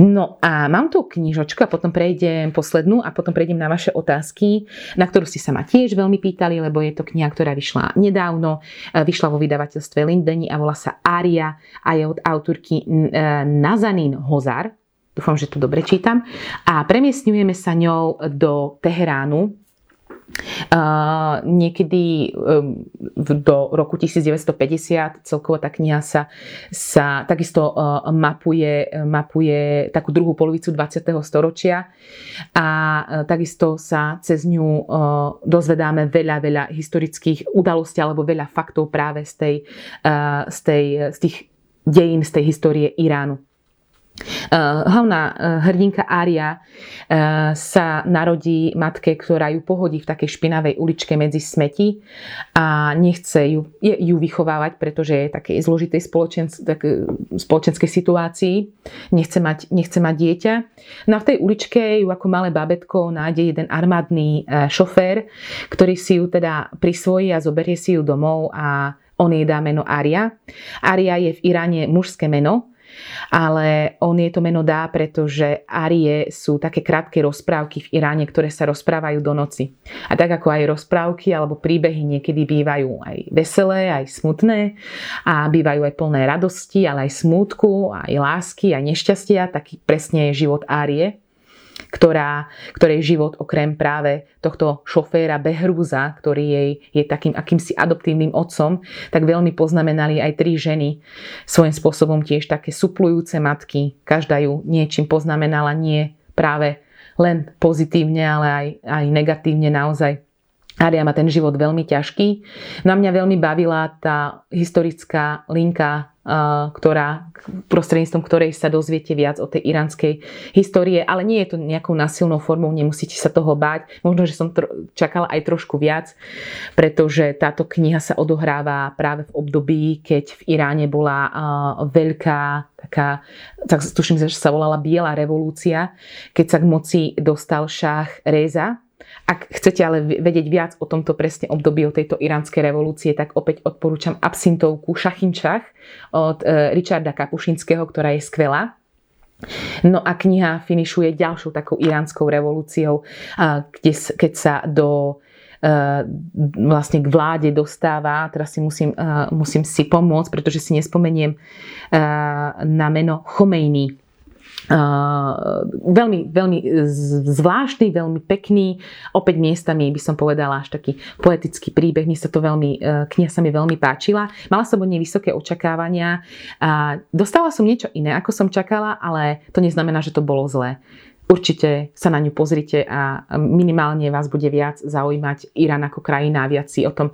No a mám tu knižočku a potom prejdem poslednú a potom prejdem na vaše otázky, na ktorú ste sa ma tiež veľmi pýtali, lebo je to kniha, ktorá vyšla nedávno. E, vyšla vo vydavateľstve Lindeni a volá sa Aria a je od autorky e, Nazanin Hozar. Dúfam, že to dobre čítam. A premiestňujeme sa ňou do Teheránu, Uh, niekedy um, do roku 1950 celkovo tá kniha sa, sa takisto uh, mapuje, mapuje takú druhú polovicu 20. storočia a uh, takisto sa cez ňu dozvedáme veľa, veľa historických udalostí alebo veľa faktov práve z, tej, z, tej, z tých dejín, z tej histórie Iránu. Eh, hlavná eh, hrdinka Aria eh, sa narodí matke, ktorá ju pohodí v takej špinavej uličke medzi smeti a nechce ju, ju vychovávať, pretože je takej zložitej spoločen, tak, spoločenskej situácii. Nechce mať, nechce mať dieťa. No v tej uličke ju ako malé babetko nájde jeden armádny šofér, ktorý si ju teda prisvojí a zoberie si ju domov a on jej dá meno Aria. Aria je v Iráne mužské meno, ale on je to meno dá, pretože arie sú také krátke rozprávky v Iráne, ktoré sa rozprávajú do noci. A tak ako aj rozprávky alebo príbehy niekedy bývajú aj veselé, aj smutné a bývajú aj plné radosti, ale aj smútku, aj lásky, aj nešťastia, taký presne je život Árie ktorá, ktorej život okrem práve tohto šoféra Behrúza, ktorý jej je takým akýmsi adoptívnym otcom, tak veľmi poznamenali aj tri ženy. Svojím spôsobom tiež také suplujúce matky. Každá ju niečím poznamenala, nie práve len pozitívne, ale aj, aj negatívne naozaj. Aria má ten život veľmi ťažký. Na mňa veľmi bavila tá historická linka ktorá, prostredníctvom ktorej sa dozviete viac o tej iránskej histórie, ale nie je to nejakou nasilnou formou, nemusíte sa toho báť. Možno, že som tro- čakala aj trošku viac, pretože táto kniha sa odohráva práve v období, keď v Iráne bola veľká taká, tak tuším, že sa volala Biela revolúcia, keď sa k moci dostal šách Reza, ak chcete ale vedieť viac o tomto presne období, o tejto iránskej revolúcie, tak opäť odporúčam absintovku Šachinčach od e, Richarda Kapušinského, ktorá je skvelá. No a kniha finišuje ďalšou takou iránskou revolúciou, kde, keď sa do e, vlastne k vláde dostáva, teraz si musím, e, musím si pomôcť, pretože si nespomeniem na meno Chomejny Veľmi, veľmi zvláštny, veľmi pekný, opäť miestami by som povedala až taký poetický príbeh, mne sa to veľmi, uh, kniha sa mi veľmi páčila. Mala som od nej vysoké očakávania a dostala som niečo iné, ako som čakala, ale to neznamená, že to bolo zlé. Určite sa na ňu pozrite a minimálne vás bude viac zaujímať Irán ako krajina viac si o, tom,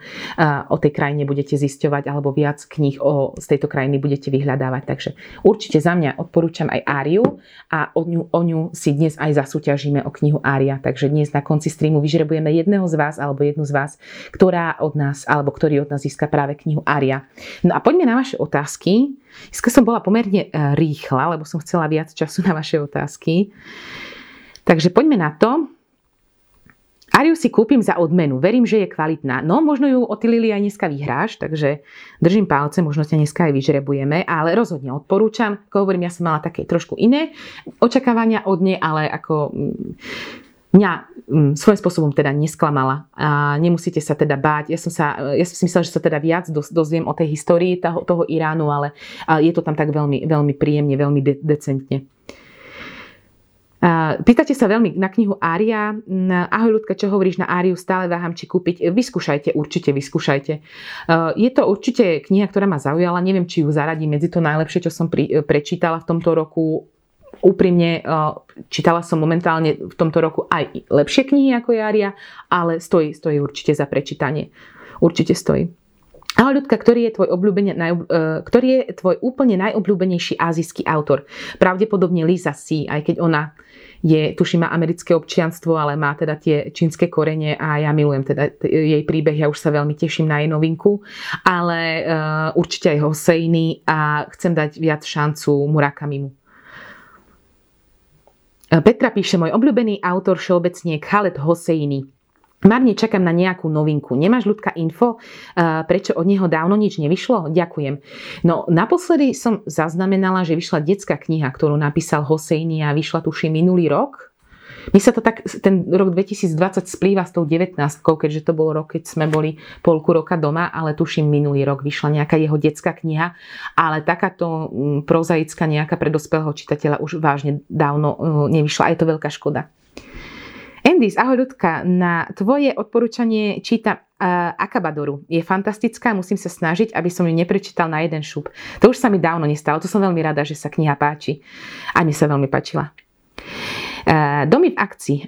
o tej krajine budete zisťovať alebo viac kníh o, z tejto krajiny budete vyhľadávať. Takže určite za mňa odporúčam aj Áriu a o ňu, o ňu si dnes aj zasúťažíme o knihu Ária. Takže dnes na konci streamu vyžrebujeme jedného z vás alebo jednu z vás, ktorá od nás alebo ktorý od nás získa práve knihu Ária. No a poďme na vaše otázky. Dneska som bola pomerne e, rýchla, lebo som chcela viac času na vaše otázky. Takže poďme na to. Ariu si kúpim za odmenu. Verím, že je kvalitná. No, možno ju od Lily aj dneska vyhráš, takže držím palce, možno ťa dneska aj vyžrebujeme, ale rozhodne odporúčam. Ako hovorím, ja som mala také trošku iné očakávania od nej, ale ako mm, mňa mm, svojím spôsobom teda nesklamala. A nemusíte sa teda báť. Ja som, sa, ja som si myslela, že sa teda viac dozviem o tej histórii toho, toho Iránu, ale je to tam tak veľmi, veľmi príjemne, veľmi de- decentne. Pýtate sa veľmi na knihu Ária. Ahoj ľudka, čo hovoríš na Áriu? Stále váham, či kúpiť. Vyskúšajte, určite vyskúšajte. Je to určite kniha, ktorá ma zaujala. Neviem, či ju zaradí medzi to najlepšie, čo som pri, prečítala v tomto roku. Úprimne čítala som momentálne v tomto roku aj lepšie knihy ako je Ária, ale stojí, stojí určite za prečítanie. Určite stojí. Ahoj ľudka, ktorý je tvoj, obľúbenie, naj, uh, ktorý je tvoj úplne najobľúbenejší azijský autor? Pravdepodobne Lisa C, aj keď ona je, tuším, má americké občianstvo, ale má teda tie čínske korene a ja milujem teda jej príbeh, ja už sa veľmi teším na jej novinku, ale uh, určite aj Hosejny a chcem dať viac šancu Murakamimu. Petra píše, môj obľúbený autor všeobecne Khaled Hosejny. Marne čakám na nejakú novinku. Nemáš ľudka info, prečo od neho dávno nič nevyšlo? Ďakujem. No naposledy som zaznamenala, že vyšla detská kniha, ktorú napísal Hosejni a vyšla tuším minulý rok. Mi sa to tak, ten rok 2020 splýva s tou 19, keďže to bol rok, keď sme boli polku roka doma, ale tuším minulý rok vyšla nejaká jeho detská kniha, ale takáto mm, prozaická nejaká pre dospelého čitateľa už vážne dávno uh, nevyšla a je to veľká škoda. Endis, ahoj ľudka, na tvoje odporúčanie čítam uh, Akabadoru. Je fantastická, musím sa snažiť, aby som ju neprečítal na jeden šup. To už sa mi dávno nestalo, to som veľmi rada, že sa kniha páči. A mi sa veľmi páčila. Domy v akcii.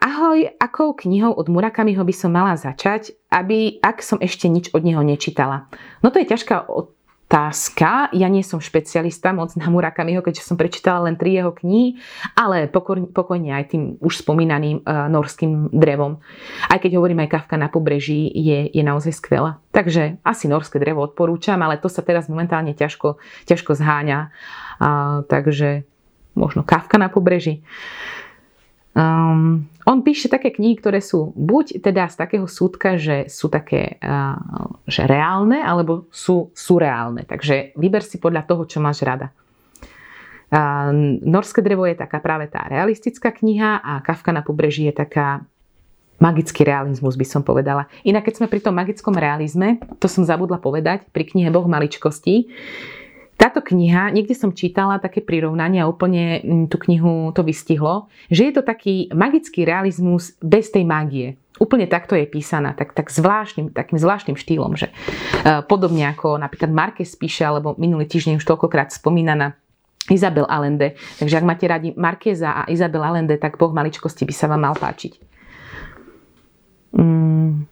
Ahoj, akou knihou od Murakamiho by som mala začať, aby, ak som ešte nič od neho nečítala? No to je ťažká otázka. Ja nie som špecialista moc na Murakamiho, keďže som prečítala len tri jeho knihy, ale pokojne, aj tým už spomínaným uh, norským drevom. Aj keď hovorím aj Kafka na pobreží, je, je naozaj skvelá. Takže asi norské drevo odporúčam, ale to sa teraz momentálne ťažko, ťažko zháňa. Uh, takže možno Kafka na pobreží. Um, on píše také knihy, ktoré sú buď teda z takého súdka, že sú také uh, že reálne, alebo sú surreálne. Takže vyber si podľa toho, čo máš rada. Uh, Norské drevo je taká práve tá realistická kniha a Kafka na pobreží je taká magický realizmus, by som povedala. Inak keď sme pri tom magickom realizme, to som zabudla povedať, pri knihe Boh maličkostí, táto kniha, niekde som čítala také prirovnanie a úplne mm, tú knihu to vystihlo, že je to taký magický realizmus bez tej mágie. Úplne takto je písaná, tak, tak zvláštnym, takým zvláštnym štýlom, že uh, podobne ako napríklad Marquez píše, alebo minulý týždeň už toľkokrát spomínaná Izabel Allende. Takže ak máte radi Markéza a Izabel Allende, tak Boh maličkosti by sa vám mal páčiť. Mm.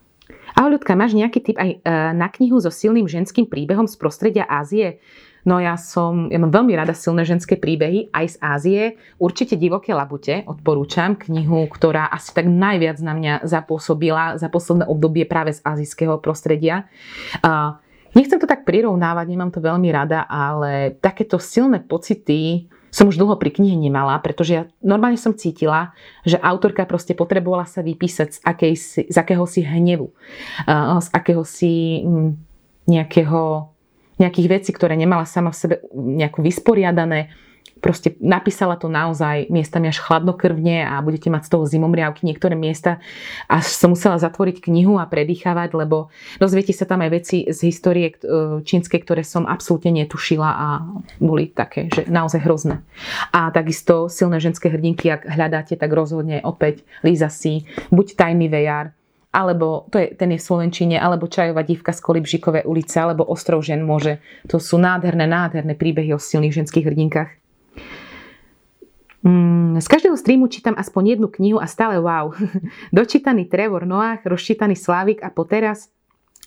Ahoj ľudka, máš nejaký typ aj uh, na knihu so silným ženským príbehom z prostredia Ázie? No ja som, ja mám veľmi rada silné ženské príbehy aj z Ázie. Určite Divoké labute odporúčam knihu, ktorá asi tak najviac na mňa zapôsobila za posledné obdobie práve z azijského prostredia. Uh, nechcem to tak prirovnávať, nemám to veľmi rada, ale takéto silné pocity som už dlho pri knihe nemala, pretože ja normálne som cítila, že autorka proste potrebovala sa vypísať z, akejsi, z akéhosi hnevu, z akéhosi mm, nejakého nejakých vecí, ktoré nemala sama v sebe nejako vysporiadané. Proste napísala to naozaj miestami až chladnokrvne a budete mať z toho zimomriavky niektoré miesta. A som musela zatvoriť knihu a predýchavať, lebo dozviete sa tam aj veci z histórie e, čínskej, ktoré som absolútne netušila a boli také, že naozaj hrozné. A takisto silné ženské hrdinky, ak hľadáte, tak rozhodne opäť Lisa C. Buď Tajný vejar, alebo to je, ten je v Slovenčine, alebo Čajová divka z Kolibžikové ulice, alebo Ostrov žen môže. To sú nádherné, nádherné príbehy o silných ženských hrdinkách. Mm, z každého streamu čítam aspoň jednu knihu a stále wow. *laughs* Dočítaný Trevor Noah, rozčítaný Slávik a poteraz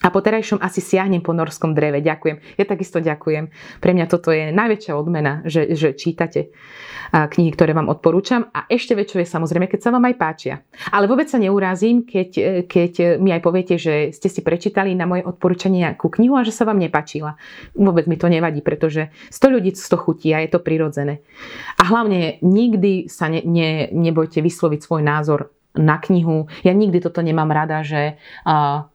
a po terajšom asi siahnem po norskom dreve. Ďakujem. Ja takisto ďakujem. Pre mňa toto je najväčšia odmena, že, že čítate knihy, ktoré vám odporúčam. A ešte väčšie je samozrejme, keď sa vám aj páčia. Ale vôbec sa neurazím, keď, keď mi aj poviete, že ste si prečítali na moje odporúčanie nejakú knihu a že sa vám nepáčila. Vôbec mi to nevadí, pretože 100 ľudí to chutí a je to prirodzené. A hlavne nikdy sa ne, ne, nebojte vysloviť svoj názor na knihu. Ja nikdy toto nemám rada, že uh,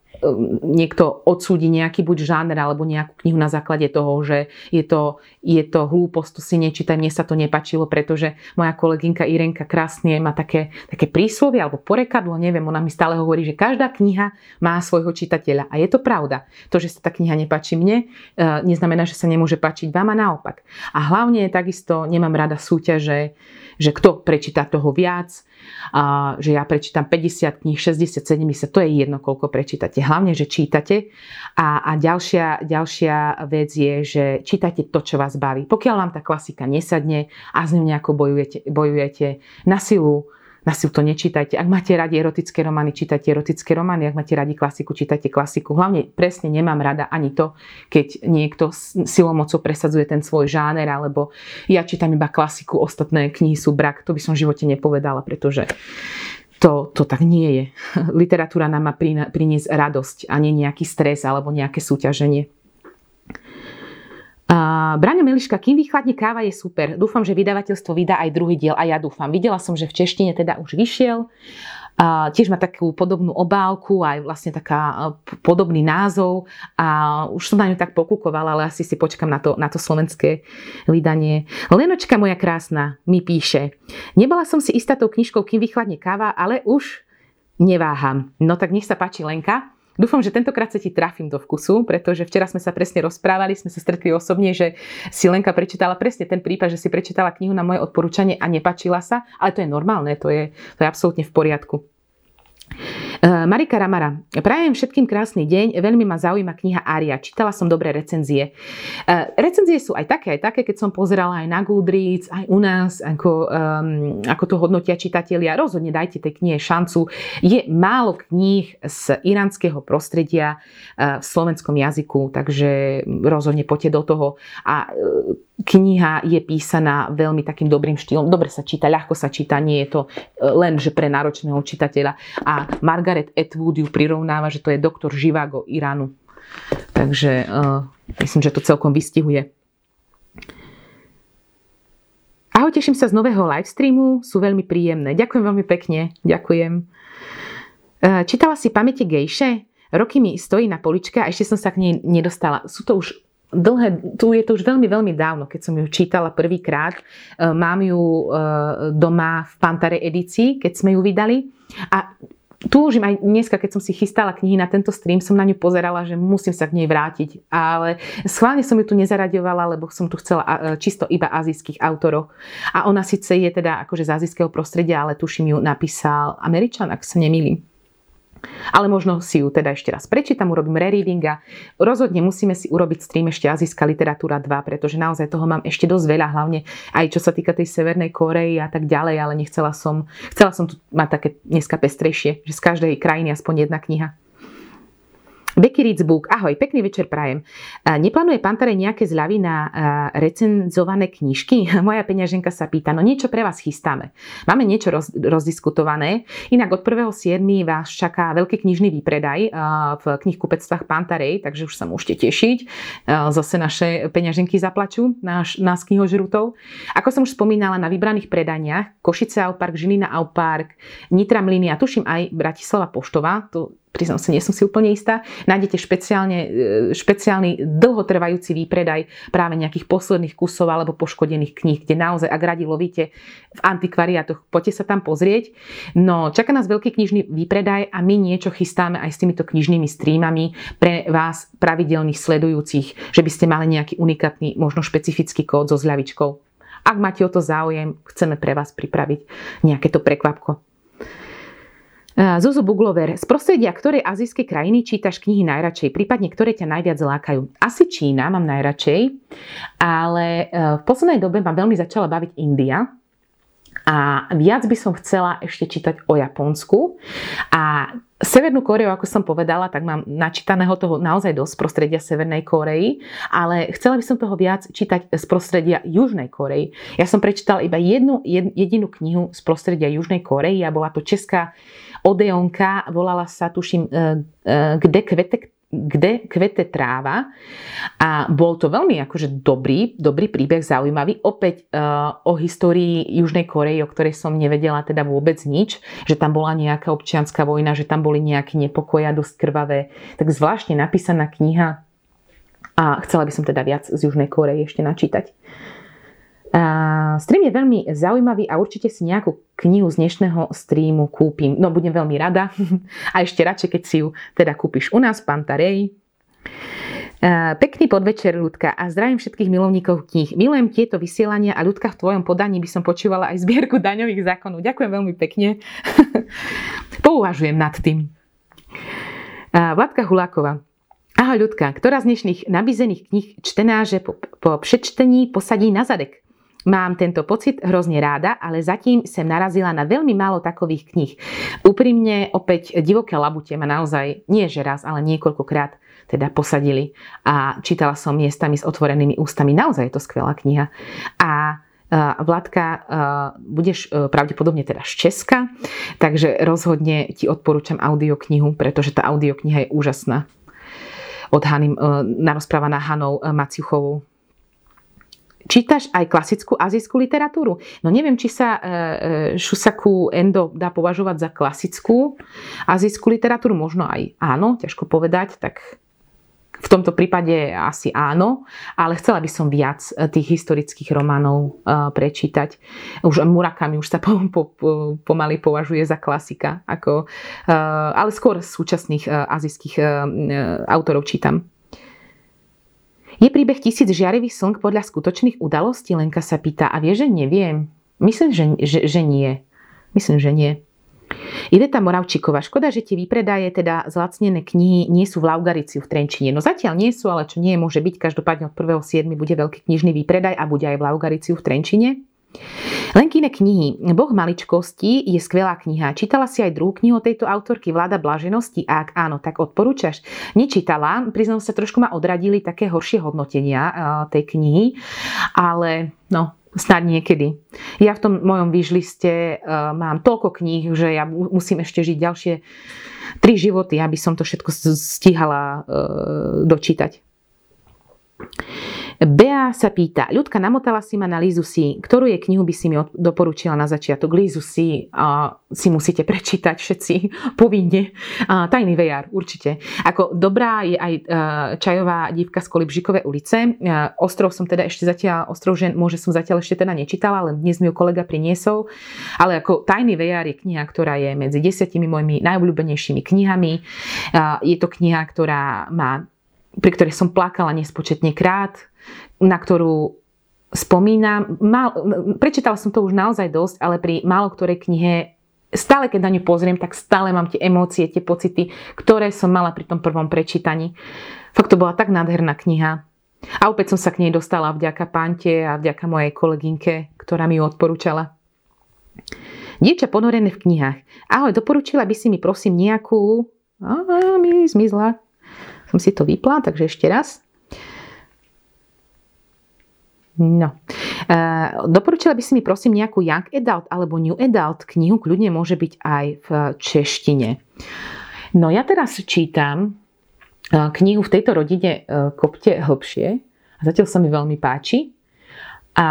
niekto odsúdi nejaký buď žáner alebo nejakú knihu na základe toho, že je to, je to hlúposť, to si nečítaj, mne sa to nepačilo, pretože moja kolegynka Irenka krásne má také, také príslovie alebo porekadlo, neviem, ona mi stále hovorí, že každá kniha má svojho čitateľa. A je to pravda. To, že sa tá kniha nepáči mne, e, neznamená, že sa nemôže páčiť vám a naopak. A hlavne takisto nemám rada súťaže, že kto prečíta toho viac, a že ja prečítam 50 kníh, 60, 70, to je jedno, koľko prečítate. Hlavne, že čítate. A, a ďalšia, ďalšia vec je, že čítate to, čo vás baví. Pokiaľ vám tá klasika nesadne a s ňou nejako bojujete, bojujete na silu, na si to nečítajte. Ak máte radi erotické romány, čítajte erotické romány. Ak máte radi klasiku, čítajte klasiku. Hlavne presne nemám rada ani to, keď niekto silomocou presadzuje ten svoj žáner, alebo ja čítam iba klasiku, ostatné knihy sú brak. To by som v živote nepovedala, pretože to, to tak nie je. *laughs* Literatúra nám má priniesť radosť a nie nejaký stres alebo nejaké súťaženie. Uh, Braňo Miliška, kým vychladne káva je super. Dúfam, že vydavateľstvo vydá aj druhý diel a ja dúfam. Videla som, že v češtine teda už vyšiel. Uh, tiež má takú podobnú obálku, aj vlastne taká uh, podobný názov a už som na ňu tak pokúkovala, ale asi si počkam na to, na to slovenské vydanie. Lenočka moja krásna mi píše, nebola som si istá tou knižkou, kým vychladne káva, ale už neváham. No tak nech sa páči Lenka. Dúfam, že tentokrát sa ti trafím do vkusu, pretože včera sme sa presne rozprávali, sme sa stretli osobne, že si Lenka prečítala presne ten prípad, že si prečítala knihu na moje odporúčanie a nepačila sa, ale to je normálne, to je, to je absolútne v poriadku. Eh, Marika Ramara, prajem všetkým krásny deň, veľmi ma zaujíma kniha Aria, čítala som dobré recenzie. Eh, recenzie sú aj také, aj také, keď som pozerala aj na Goodreads, aj u nás, ako, um, ako to hodnotia čitatelia, rozhodne dajte tej knihe šancu. Je málo kníh z iránskeho prostredia uh, v slovenskom jazyku, takže rozhodne poďte do toho. A kniha je písaná veľmi takým dobrým štýlom. Dobre sa číta, ľahko sa číta, nie je to len, že pre náročného čitateľa. A Margaret Atwood ju prirovnáva, že to je doktor Živago Iránu. Takže uh, myslím, že to celkom vystihuje. Ahoj, teším sa z nového livestreamu, sú veľmi príjemné. Ďakujem veľmi pekne, ďakujem. Uh, čítala si pamäte gejše? Roky mi stojí na poličke a ešte som sa k nej nedostala. Sú to už dlhé, tu je to už veľmi, veľmi dávno, keď som ju čítala prvýkrát. Uh, mám ju doma v Pantare edícii, keď sme ju vydali. A túžim aj dneska, keď som si chystala knihy na tento stream, som na ňu pozerala, že musím sa k nej vrátiť. Ale schválne som ju tu nezaraďovala, lebo som tu chcela čisto iba azijských autorov. A ona síce je teda akože z azijského prostredia, ale tuším ju napísal Američan, ak sa nemýlim. Ale možno si ju teda ešte raz prečítam, urobím rereading a rozhodne musíme si urobiť stream ešte Azijská literatúra 2, pretože naozaj toho mám ešte dosť veľa, hlavne aj čo sa týka tej Severnej Korei a tak ďalej, ale nechcela som, chcela som tu mať také dneska pestrejšie, že z každej krajiny aspoň jedna kniha. Becky Ritzbuk, ahoj, pekný večer prajem. Neplánuje Pantare nejaké zľavy na recenzované knižky? *laughs* Moja peňaženka sa pýta, no niečo pre vás chystáme. Máme niečo roz, rozdiskutované, inak od 1.7. vás čaká veľký knižný výpredaj v knihkupectvách Pantarej, takže už sa môžete tešiť. Zase naše peňaženky zaplačú, náš, nás knihožrutov. Ako som už spomínala, na vybraných predaniach Košice Aupark, Žilina Aupark, Nitra Mliny a tuším aj Bratislava Poštová, to priznám sa, nie som si úplne istá, nájdete špeciálne, e, špeciálny dlhotrvajúci výpredaj práve nejakých posledných kusov alebo poškodených kníh, kde naozaj, ak radi lovíte v antikvariátoch, poďte sa tam pozrieť. No, čaká nás veľký knižný výpredaj a my niečo chystáme aj s týmito knižnými streamami pre vás pravidelných sledujúcich, že by ste mali nejaký unikátny, možno špecifický kód so zľavičkou. Ak máte o to záujem, chceme pre vás pripraviť nejaké to prekvapko. Zuzu Buglover, z prostredia ktorej azijskej krajiny čítaš knihy najradšej, prípadne ktoré ťa najviac lákajú? Asi Čína mám najradšej, ale e, v poslednej dobe ma veľmi začala baviť India. A viac by som chcela ešte čítať o Japonsku. A Severnú Koreu, ako som povedala, tak mám načítaného toho naozaj dosť z prostredia Severnej Korei, ale chcela by som toho viac čítať z prostredia Južnej Korei. Ja som prečítala iba jednu jedinú knihu z prostredia Južnej Korei a bola to česká Odeonka, volala sa, tuším, e, e, Kde kvete kde kvete tráva a bol to veľmi akože dobrý, dobrý príbeh, zaujímavý. Opäť uh, o histórii Južnej Korei, o ktorej som nevedela teda vôbec nič, že tam bola nejaká občianská vojna, že tam boli nejaké nepokoja dosť krvavé. Tak zvláštne napísaná kniha a chcela by som teda viac z Južnej Korei ešte načítať. Stream je veľmi zaujímavý a určite si nejakú knihu z dnešného streamu kúpim. No budem veľmi rada *laughs* a ešte radšej, keď si ju teda kúpiš u nás, Pantarej. Pekný podvečer, Ľudka, a zdravím všetkých milovníkov kníh. Milujem tieto vysielania a Ľudka, v tvojom podaní by som počúvala aj zbierku daňových zákonov. Ďakujem veľmi pekne. *laughs* Pouvažujem nad tým. Vladka Huláková. Ahoj ľudka, ktorá z dnešných nabízených kníh čtenáže po, po přečtení posadí na zadek? Mám tento pocit hrozne ráda, ale zatím som narazila na veľmi málo takových kníh. Úprimne opäť divoké labute ma naozaj nie že raz, ale niekoľkokrát teda posadili a čítala som miestami s otvorenými ústami. Naozaj je to skvelá kniha. A Vladka, budeš e, pravdepodobne teda z Česka, takže rozhodne ti odporúčam audioknihu, pretože tá audiokniha je úžasná. Od Hany, e, narozprávaná Hanou Maciuchovou. Čítaš aj klasickú azijskú literatúru? No neviem, či sa e, e, Shusaku Endo dá považovať za klasickú azijskú literatúru. Možno aj áno, ťažko povedať, tak v tomto prípade asi áno, ale chcela by som viac e, tých historických románov prečítať. Už Murakami už sa *laughs* po, po, po, pomaly považuje za klasika, ako, ale skôr súčasných azijských autorov čítam. Je príbeh tisíc žiarivých slnk podľa skutočných udalostí? Lenka sa pýta a vie, že neviem. Myslím, že, že, že nie. Myslím, že nie. Iveta Moravčíková, škoda, že tie výpredaje, teda zlacnené knihy, nie sú v Laugariciu v Trenčine. No zatiaľ nie sú, ale čo nie môže byť, každopádne od 1.7. bude veľký knižný výpredaj a bude aj v Laugariciu v Trenčine. Lenkine knihy Boh maličkosti je skvelá kniha. Čítala si aj druhú knihu tejto autorky Vláda blaženosti? Ak áno, tak odporúčaš? Nečítala, priznám sa, trošku ma odradili také horšie hodnotenia uh, tej knihy, ale no, snad niekedy. Ja v tom mojom výžliste uh, mám toľko kníh, že ja musím ešte žiť ďalšie tri životy, aby som to všetko stíhala uh, dočítať. Bea sa pýta, ľudka, namotala si ma na Lizu Si, ktorú je knihu by si mi doporučila na začiatok? Lizu Si a si musíte prečítať všetci *laughs* povinne. A, tajný VR, určite. Ako dobrá je aj uh, čajová dívka z Kolibžikové ulice. Uh, ostrov som teda ešte zatiaľ, ostrov žen, môže som zatiaľ ešte teda nečítala, ale dnes mi ju kolega priniesol. Ale ako tajný VR je kniha, ktorá je medzi desiatimi mojimi najobľúbenejšími knihami. Uh, je to kniha, ktorá má pri ktorej som plakala nespočetne krát na ktorú spomínam. Mal, prečítala som to už naozaj dosť, ale pri málo ktorej knihe stále keď na ňu pozriem, tak stále mám tie emócie, tie pocity, ktoré som mala pri tom prvom prečítaní. Fakt to bola tak nádherná kniha. A opäť som sa k nej dostala vďaka Pante a vďaka mojej kolegynke, ktorá mi ju odporúčala. Dievča ponorené v knihách. Ahoj, doporučila by si mi prosím nejakú... Aha, mi zmizla. Som si to vypla, takže ešte raz. No. Uh, doporučila by si mi prosím nejakú Young Adult alebo New Adult knihu, kľudne môže byť aj v češtine. No ja teraz čítam uh, knihu v tejto rodine uh, Kopte hlbšie a zatiaľ sa mi veľmi páči. A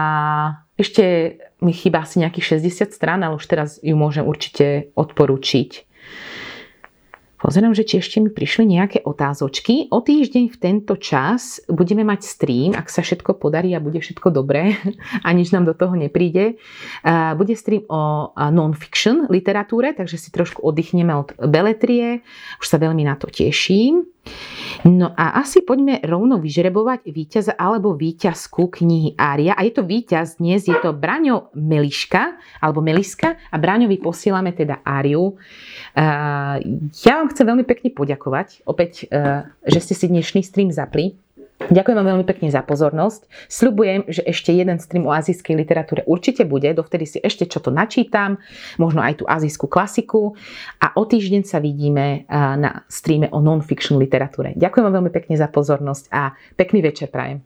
ešte mi chýba asi nejakých 60 strán, ale už teraz ju môžem určite odporučiť. Pozerám, že či ešte mi prišli nejaké otázočky. O týždeň v tento čas budeme mať stream, ak sa všetko podarí a bude všetko dobré *laughs* a nič nám do toho nepríde. Bude stream o non-fiction literatúre, takže si trošku oddychneme od beletrie. Už sa veľmi na to teším. No a asi poďme rovno vyžrebovať víťaza alebo víťazku knihy Ária. A je to víťaz dnes, je to Braňo Meliška alebo Meliska a Braňovi posielame teda Áriu. Ja vám chcem veľmi pekne poďakovať opäť, že ste si dnešný stream zapli. Ďakujem vám veľmi pekne za pozornosť. Sľubujem, že ešte jeden stream o azijskej literatúre určite bude, dovtedy si ešte čo to načítam, možno aj tú azijskú klasiku a o týždeň sa vidíme na streame o non-fiction literatúre. Ďakujem vám veľmi pekne za pozornosť a pekný večer prajem.